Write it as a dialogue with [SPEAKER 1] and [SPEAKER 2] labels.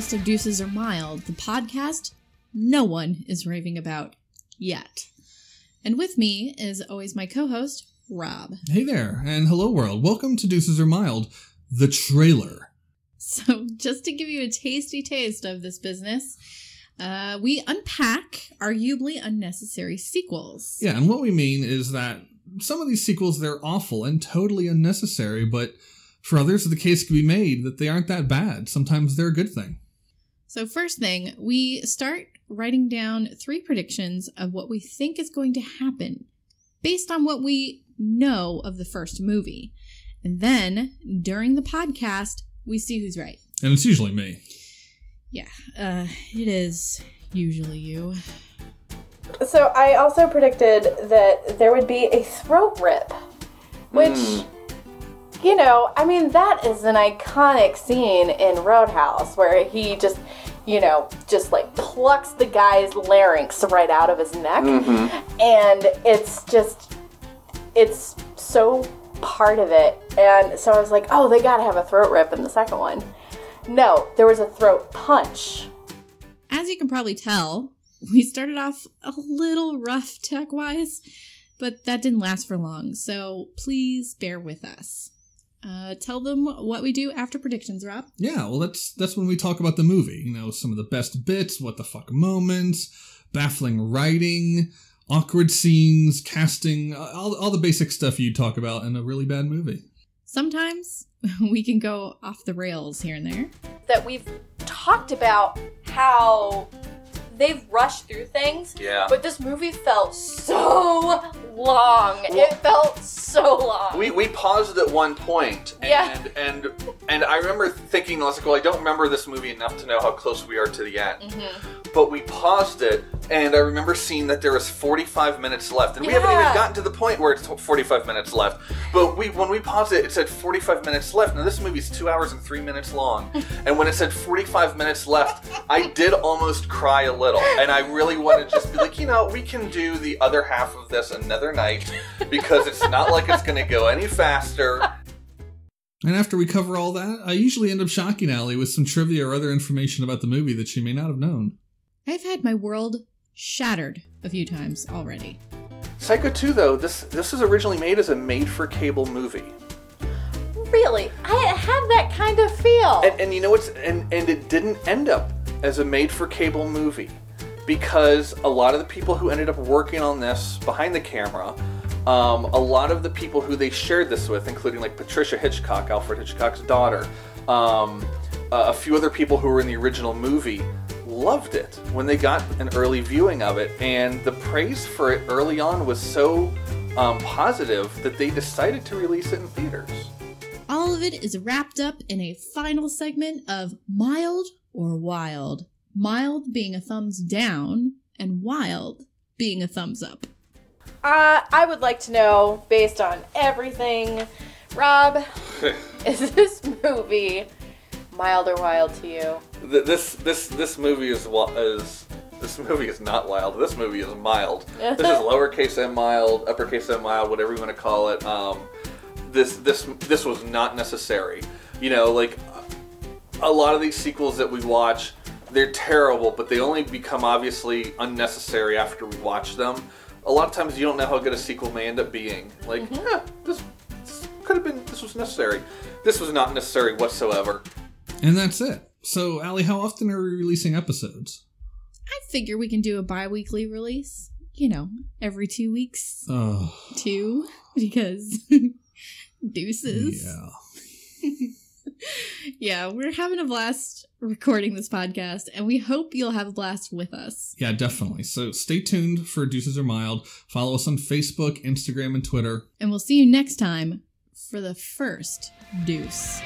[SPEAKER 1] Deuces Are Mild, the podcast no one is raving about yet. And with me is always my co host, Rob.
[SPEAKER 2] Hey there, and hello world. Welcome to Deuces Are Mild, the trailer.
[SPEAKER 1] So, just to give you a tasty taste of this business, uh, we unpack arguably unnecessary sequels.
[SPEAKER 2] Yeah, and what we mean is that some of these sequels, they're awful and totally unnecessary, but for others, the case can be made that they aren't that bad. Sometimes they're a good thing.
[SPEAKER 1] So, first thing, we start writing down three predictions of what we think is going to happen based on what we know of the first movie. And then, during the podcast, we see who's right.
[SPEAKER 2] And it's usually me.
[SPEAKER 1] Yeah, uh, it is usually you.
[SPEAKER 3] So I also predicted that there would be a throat rip, which, you know, I mean, that is an iconic scene in Roadhouse where he just, you know, just like plucks the guy's larynx right out of his neck. Mm-hmm. And it's just, it's so part of it. And so I was like, oh, they gotta have a throat rip in the second one. No, there was a throat punch.
[SPEAKER 1] As you can probably tell, we started off a little rough tech wise, but that didn't last for long, so please bear with us. Uh, tell them what we do after predictions, Rob.
[SPEAKER 2] Yeah, well, that's that's when we talk about the movie. You know, some of the best bits, what the fuck moments, baffling writing, awkward scenes, casting, all, all the basic stuff you talk about in a really bad movie.
[SPEAKER 1] Sometimes we can go off the rails here and there.
[SPEAKER 3] that we've talked about how they've rushed through things.
[SPEAKER 4] Yeah.
[SPEAKER 3] But this movie felt so long. it felt so long.
[SPEAKER 4] We, we paused at one point, and
[SPEAKER 3] Yeah.
[SPEAKER 4] and and I remember thinking, I was like, well, I don't remember this movie enough to know how close we are to the end.
[SPEAKER 3] Mm-hmm.
[SPEAKER 4] But we paused it, and I remember seeing that there was 45 minutes left, and we haven't even gotten to the point where it's 45 minutes left. But we when we paused it, it said 45 minutes left. Now this movie's two hours and three minutes long, and when it said 45 minutes left, I did almost cry a little, and I really wanted to just be like, you know, we can do the other half of this another night because it's not like it's going to go any faster.
[SPEAKER 2] And after we cover all that, I usually end up shocking Ali with some trivia or other information about the movie that she may not have known.
[SPEAKER 1] I've had my world shattered a few times already.
[SPEAKER 4] Psycho 2 though, this this was originally made as a made-for-cable movie.
[SPEAKER 3] really, I had that kind of feel.
[SPEAKER 4] And, and you know what's and and it didn't end up as a made-for-cable movie because a lot of the people who ended up working on this behind the camera, um, a lot of the people who they shared this with, including like Patricia Hitchcock, Alfred Hitchcock's daughter, um, a few other people who were in the original movie, loved it when they got an early viewing of it, and the praise for it early on was so um, positive that they decided to release it in theaters.
[SPEAKER 1] All of it is wrapped up in a final segment of mild or wild. Mild being a thumbs down, and wild being a thumbs up.
[SPEAKER 3] uh, I would like to know, based on everything, Rob, is this movie mild or wild to you?
[SPEAKER 4] Th- this this this movie is wi- is this movie is not wild. This movie is mild. this is lowercase m mild, uppercase m mild, whatever you want to call it. Um, this this this was not necessary. You know, like a lot of these sequels that we watch, they're terrible, but they only become obviously unnecessary after we watch them. A lot of times you don't know how good a sequel may end up being. Like, mm-hmm. yeah, this, this could have been. This was necessary. This was not necessary whatsoever.
[SPEAKER 2] And that's it. So, Ali, how often are we releasing episodes?
[SPEAKER 1] I figure we can do a bi weekly release. You know, every two weeks. two because deuces.
[SPEAKER 2] yeah.
[SPEAKER 1] Yeah, we're having a blast recording this podcast, and we hope you'll have a blast with us.
[SPEAKER 2] Yeah, definitely. So stay tuned for Deuces Are Mild. Follow us on Facebook, Instagram, and Twitter.
[SPEAKER 1] And we'll see you next time for the first deuce.